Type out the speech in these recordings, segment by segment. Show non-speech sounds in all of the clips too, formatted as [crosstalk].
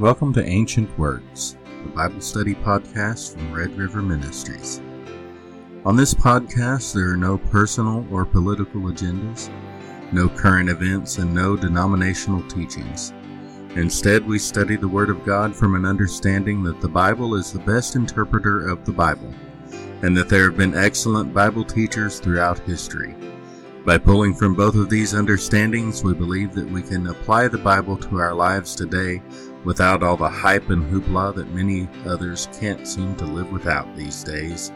Welcome to Ancient Words, the Bible study podcast from Red River Ministries. On this podcast, there are no personal or political agendas, no current events, and no denominational teachings. Instead, we study the Word of God from an understanding that the Bible is the best interpreter of the Bible, and that there have been excellent Bible teachers throughout history. By pulling from both of these understandings, we believe that we can apply the Bible to our lives today without all the hype and hoopla that many others can't seem to live without these days.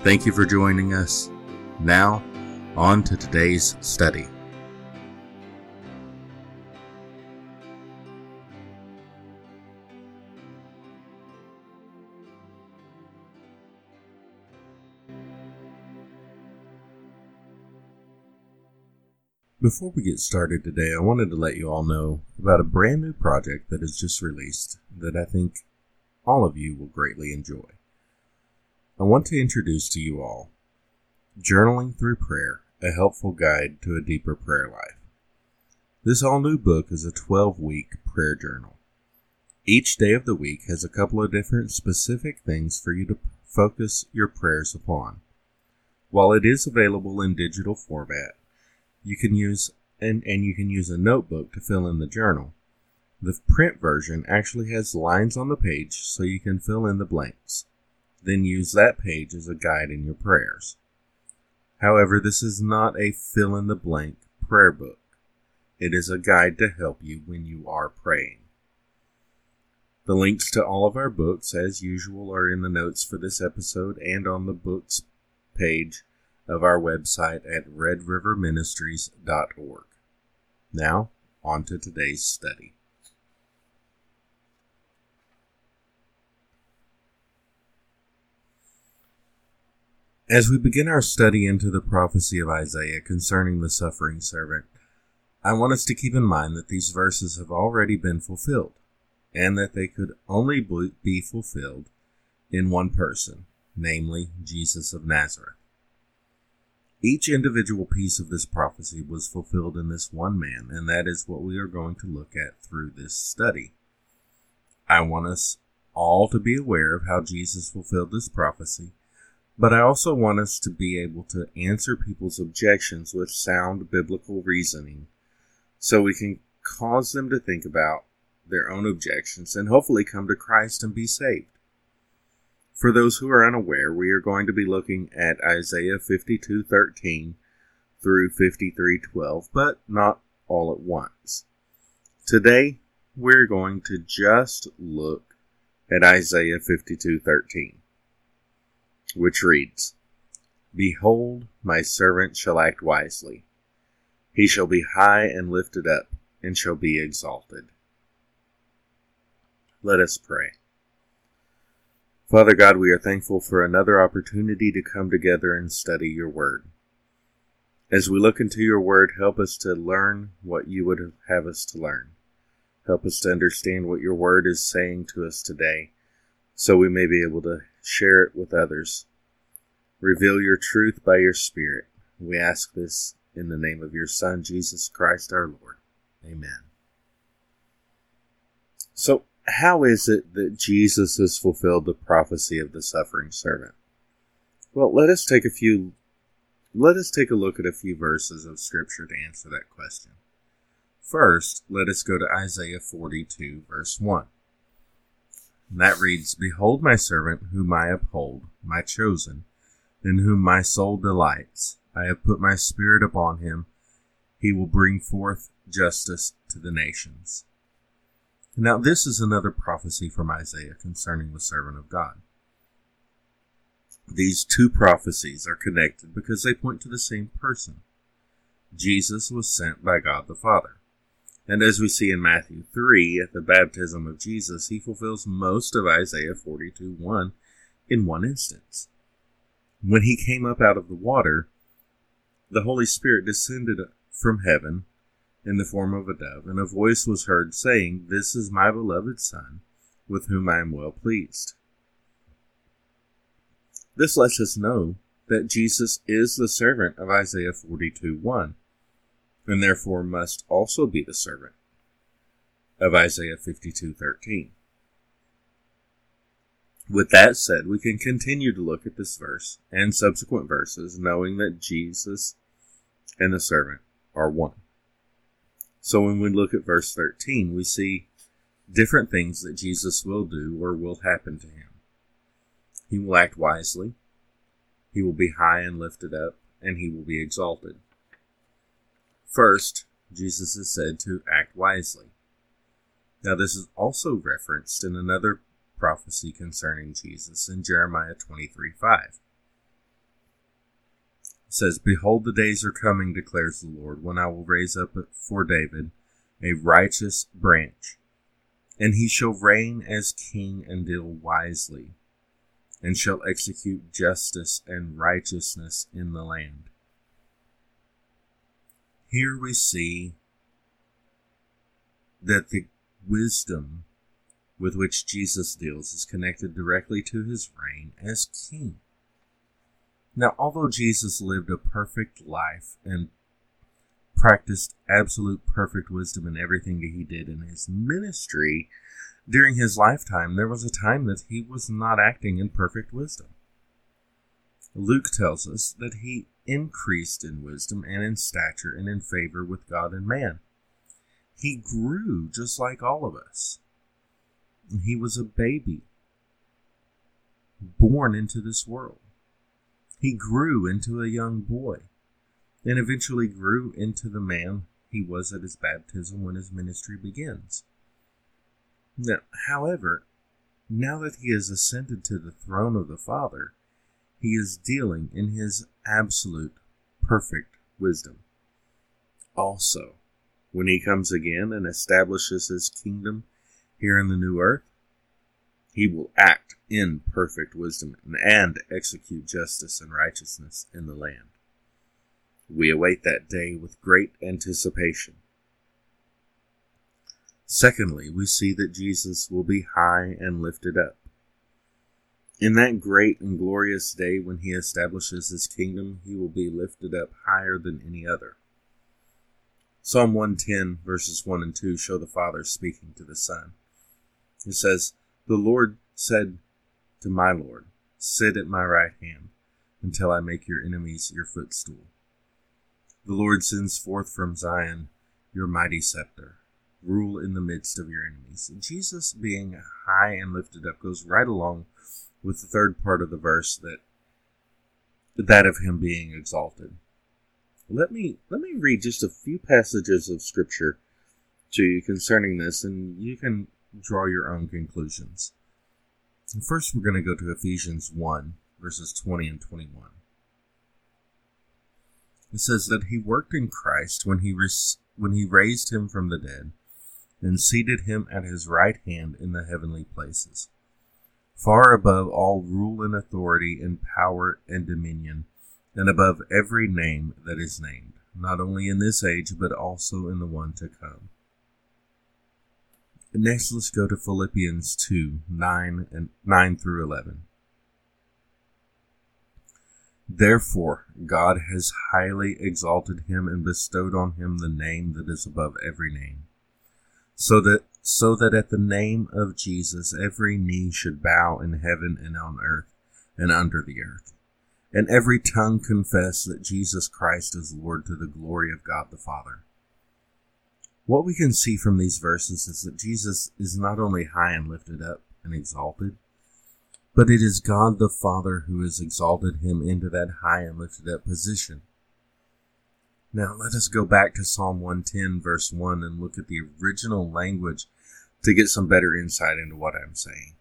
Thank you for joining us. Now, on to today's study. Before we get started today, I wanted to let you all know about a brand new project that has just released that I think all of you will greatly enjoy. I want to introduce to you all Journaling Through Prayer, a helpful guide to a deeper prayer life. This all new book is a 12 week prayer journal. Each day of the week has a couple of different specific things for you to focus your prayers upon. While it is available in digital format, you can use and, and you can use a notebook to fill in the journal. The print version actually has lines on the page so you can fill in the blanks. Then use that page as a guide in your prayers. However, this is not a fill in the blank prayer book. It is a guide to help you when you are praying. The links to all of our books, as usual, are in the notes for this episode and on the books page of our website at redriverministries.org. Now, on to today's study. As we begin our study into the prophecy of Isaiah concerning the suffering servant, I want us to keep in mind that these verses have already been fulfilled, and that they could only be fulfilled in one person, namely Jesus of Nazareth. Each individual piece of this prophecy was fulfilled in this one man, and that is what we are going to look at through this study. I want us all to be aware of how Jesus fulfilled this prophecy, but I also want us to be able to answer people's objections with sound biblical reasoning so we can cause them to think about their own objections and hopefully come to Christ and be saved. For those who are unaware, we are going to be looking at Isaiah 52:13 through 53:12, but not all at once. Today, we're going to just look at Isaiah 52:13, which reads, Behold, my servant shall act wisely. He shall be high and lifted up, and shall be exalted. Let us pray. Father God, we are thankful for another opportunity to come together and study your word. As we look into your word, help us to learn what you would have us to learn. Help us to understand what your word is saying to us today so we may be able to share it with others. Reveal your truth by your Spirit. We ask this in the name of your Son, Jesus Christ our Lord. Amen. So, how is it that Jesus has fulfilled the prophecy of the suffering servant? Well, let us take a few let us take a look at a few verses of scripture to answer that question. First, let us go to Isaiah 42 verse 1. And that reads, Behold my servant whom I uphold, my chosen, in whom my soul delights. I have put my spirit upon him. He will bring forth justice to the nations. Now, this is another prophecy from Isaiah concerning the servant of God. These two prophecies are connected because they point to the same person. Jesus was sent by God the Father. And as we see in Matthew 3, at the baptism of Jesus, he fulfills most of Isaiah 42 1 in one instance. When he came up out of the water, the Holy Spirit descended from heaven in the form of a dove, and a voice was heard saying, This is my beloved Son, with whom I am well pleased. This lets us know that Jesus is the servant of Isaiah 42 1, and therefore must also be the servant. of Isaiah 52:13. With that said, we can continue to look at this verse and subsequent verses knowing that Jesus and the servant are one. So when we look at verse 13, we see different things that Jesus will do or will happen to him. He will act wisely, he will be high and lifted up, and he will be exalted. First, Jesus is said to act wisely. Now, this is also referenced in another prophecy concerning Jesus in Jeremiah 23 5. Says, Behold, the days are coming, declares the Lord, when I will raise up for David a righteous branch, and he shall reign as king and deal wisely, and shall execute justice and righteousness in the land. Here we see that the wisdom with which Jesus deals is connected directly to his reign as king. Now, although Jesus lived a perfect life and practiced absolute perfect wisdom in everything that he did in his ministry, during his lifetime, there was a time that he was not acting in perfect wisdom. Luke tells us that he increased in wisdom and in stature and in favor with God and man. He grew just like all of us. He was a baby born into this world. He grew into a young boy and eventually grew into the man he was at his baptism when his ministry begins. Now, however, now that he has ascended to the throne of the Father, he is dealing in his absolute perfect wisdom. Also, when he comes again and establishes his kingdom here in the new earth, he will act in perfect wisdom and execute justice and righteousness in the land. We await that day with great anticipation. Secondly, we see that Jesus will be high and lifted up. In that great and glorious day when he establishes his kingdom, he will be lifted up higher than any other. Psalm 110, verses 1 and 2 show the Father speaking to the Son. It says, The Lord said to my Lord, Sit at my right hand until I make your enemies your footstool. The Lord sends forth from Zion your mighty scepter. Rule in the midst of your enemies. And Jesus being high and lifted up goes right along with the third part of the verse that that of him being exalted. Let me let me read just a few passages of scripture to you concerning this, and you can draw your own conclusions. First, we're going to go to Ephesians 1, verses 20 and 21. It says that he worked in Christ when he, res- when he raised him from the dead and seated him at his right hand in the heavenly places, far above all rule and authority and power and dominion and above every name that is named, not only in this age, but also in the one to come. Next, let's go to Philippians 2 9, and 9 through 11. Therefore, God has highly exalted him and bestowed on him the name that is above every name, so that so that at the name of Jesus every knee should bow in heaven and on earth and under the earth and every tongue confess that Jesus Christ is Lord to the glory of God the Father. What we can see from these verses is that Jesus is not only high and lifted up and exalted, but it is God the Father who has exalted him into that high and lifted up position. Now let us go back to Psalm 110, verse 1, and look at the original language to get some better insight into what I'm saying.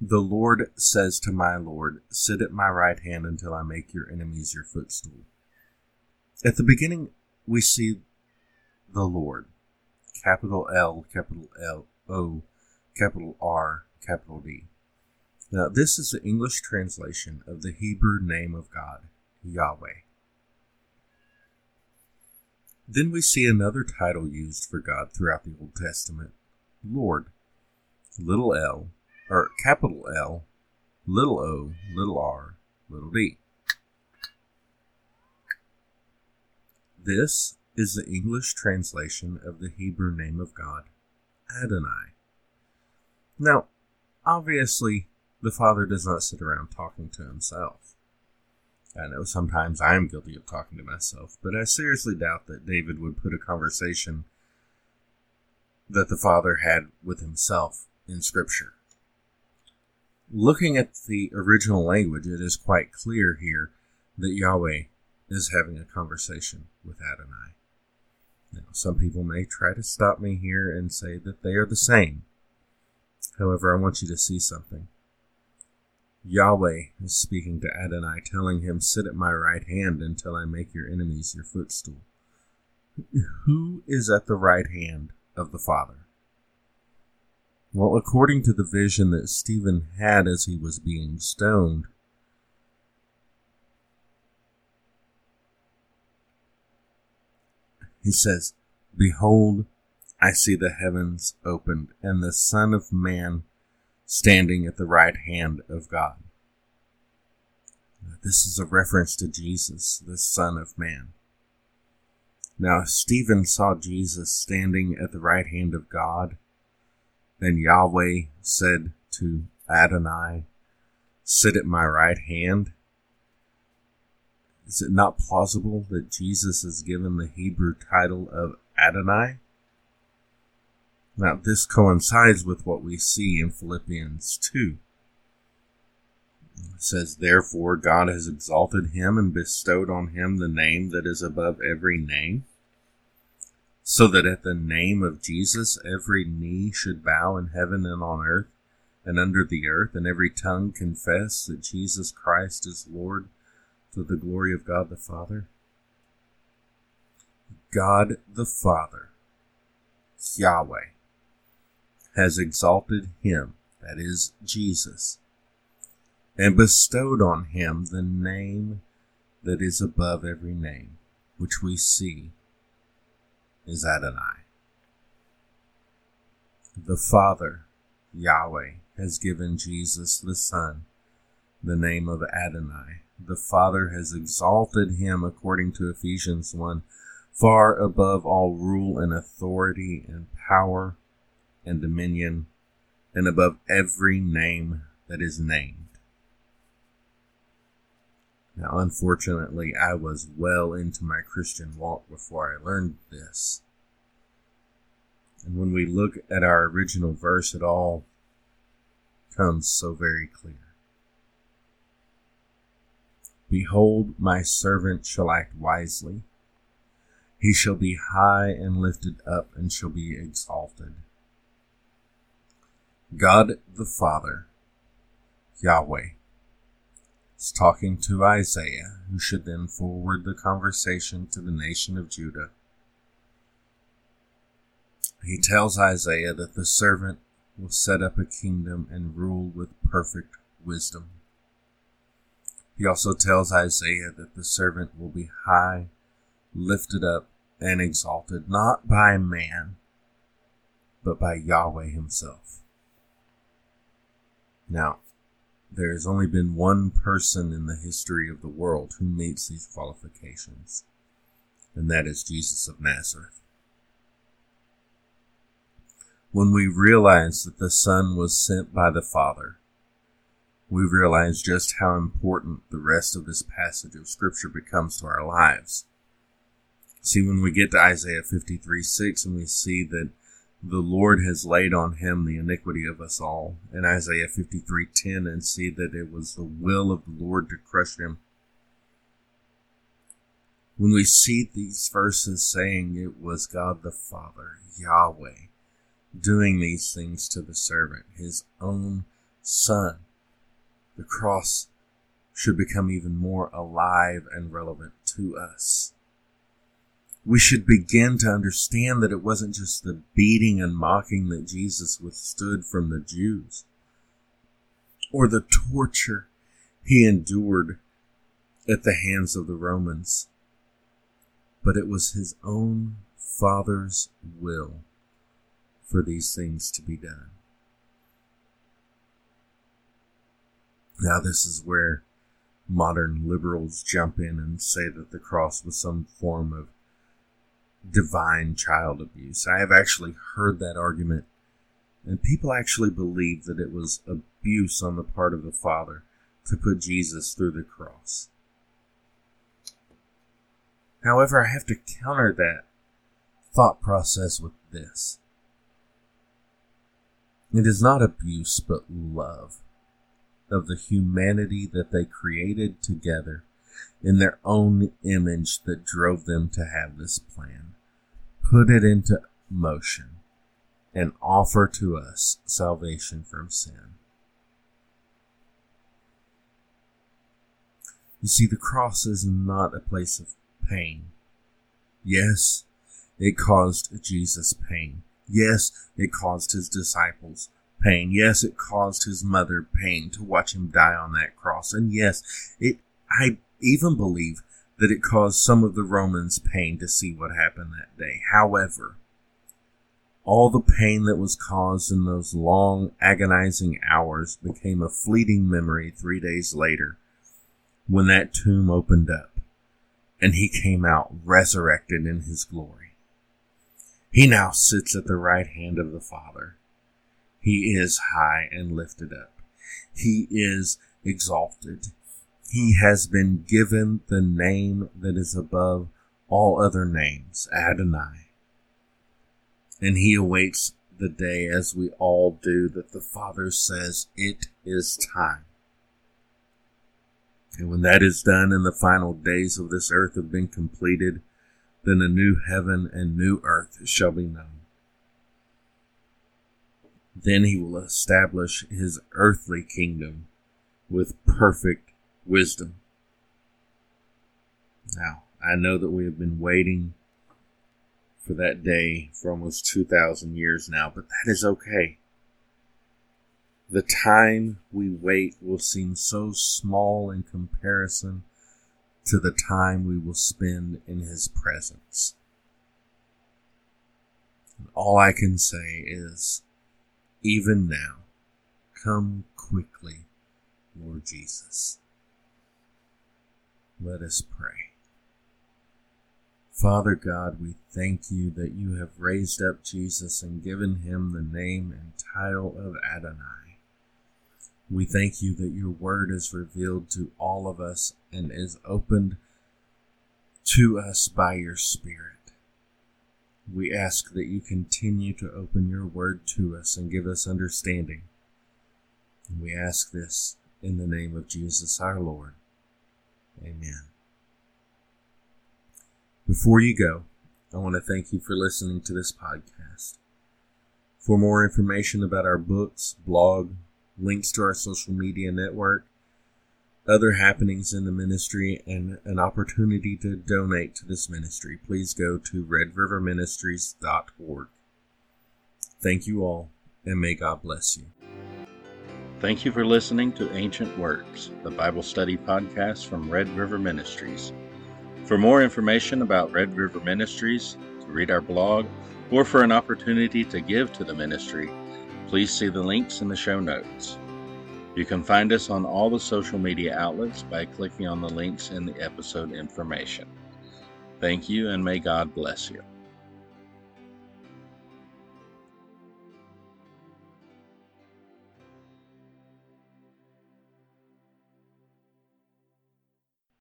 The Lord says to my Lord, Sit at my right hand until I make your enemies your footstool. At the beginning, we see the Lord, capital L, capital L, O, capital R, capital D. Now, this is the English translation of the Hebrew name of God, Yahweh. Then we see another title used for God throughout the Old Testament Lord, little l, or capital L, little o, little r, little d. This is the English translation of the Hebrew name of God, Adonai. Now, obviously, the Father does not sit around talking to himself. I know sometimes I am guilty of talking to myself, but I seriously doubt that David would put a conversation that the Father had with himself in Scripture. Looking at the original language, it is quite clear here that Yahweh is having a conversation with Adonai. Now, some people may try to stop me here and say that they are the same. However, I want you to see something. Yahweh is speaking to Adonai, telling him, Sit at my right hand until I make your enemies your footstool. [clears throat] Who is at the right hand of the Father? Well, according to the vision that Stephen had as he was being stoned, he says, Behold, I see the heavens opened, and the Son of Man standing at the right hand of God. This is a reference to Jesus, the Son of Man. Now, if Stephen saw Jesus standing at the right hand of God, then Yahweh said to Adonai, Sit at my right hand. Is it not plausible that Jesus is given the Hebrew title of Adonai? Now, this coincides with what we see in Philippians 2. It says, Therefore, God has exalted him and bestowed on him the name that is above every name, so that at the name of Jesus every knee should bow in heaven and on earth and under the earth, and every tongue confess that Jesus Christ is Lord to the glory of God the Father. God the Father, Yahweh, has exalted him, that is, Jesus, and bestowed on him the name that is above every name, which we see is Adonai. The Father, Yahweh, has given Jesus the Son the name of Adonai. The Father has exalted him, according to Ephesians 1, far above all rule and authority and power and dominion, and above every name that is named. Now, unfortunately, I was well into my Christian walk before I learned this. And when we look at our original verse, it all comes so very clear. Behold, my servant shall act wisely. He shall be high and lifted up and shall be exalted. God the Father, Yahweh, is talking to Isaiah, who should then forward the conversation to the nation of Judah. He tells Isaiah that the servant will set up a kingdom and rule with perfect wisdom. He also tells Isaiah that the servant will be high, lifted up, and exalted, not by man, but by Yahweh himself. Now, there has only been one person in the history of the world who meets these qualifications, and that is Jesus of Nazareth. When we realize that the Son was sent by the Father, we realize just how important the rest of this passage of Scripture becomes to our lives. See, when we get to Isaiah 53 6 and we see that the Lord has laid on him the iniquity of us all in Isaiah 53:10 and see that it was the will of the Lord to crush him. When we see these verses saying it was God the Father, Yahweh, doing these things to the servant, his own son, the cross should become even more alive and relevant to us we should begin to understand that it wasn't just the beating and mocking that Jesus withstood from the Jews, or the torture he endured at the hands of the Romans, but it was his own Father's will for these things to be done. Now, this is where modern liberals jump in and say that the cross was some form of divine child abuse. I have actually heard that argument, and people actually believe that it was abuse on the part of the Father to put Jesus through the cross. However, I have to counter that thought process with this. It is not abuse, but love of the humanity that they created together in their own image that drove them to have this plan. Put it into motion and offer to us salvation from sin. You see, the cross is not a place of pain. Yes, it caused Jesus pain. Yes, it caused his disciples pain. Yes, it caused his mother pain to watch him die on that cross. And yes, it, I even believe that it caused some of the Romans pain to see what happened that day. However, all the pain that was caused in those long, agonizing hours became a fleeting memory three days later when that tomb opened up and he came out resurrected in his glory. He now sits at the right hand of the Father. He is high and lifted up. He is exalted. He has been given the name that is above all other names, Adonai. And he awaits the day, as we all do, that the Father says, It is time. And when that is done and the final days of this earth have been completed, then a new heaven and new earth shall be known. Then he will establish his earthly kingdom with perfect wisdom. Now, I know that we have been waiting for that day for almost 2,000 years now, but that is okay. The time we wait will seem so small in comparison to the time we will spend in His presence. All I can say is, even now, come quickly, Lord Jesus. Let us pray. Father God, we thank you that you have raised up Jesus and given him the name and title of Adonai. We thank you that your word is revealed to all of us and is opened to us by your Spirit. We ask that you continue to open your word to us and give us understanding. And we ask this in the name of Jesus our Lord. Amen. Before you go, I want to thank you for listening to this podcast. For more information about our books, blog, links to our social media network, other happenings in the ministry, and an opportunity to donate to this ministry, please go to redriverministries.org. Thank you all, and may God bless you. Thank you for listening to Ancient Words, the Bible study podcast from Red River Ministries. For more information about Red River Ministries, to read our blog, or for an opportunity to give to the ministry, Please see the links in the show notes. You can find us on all the social media outlets by clicking on the links in the episode information. Thank you, and may God bless you.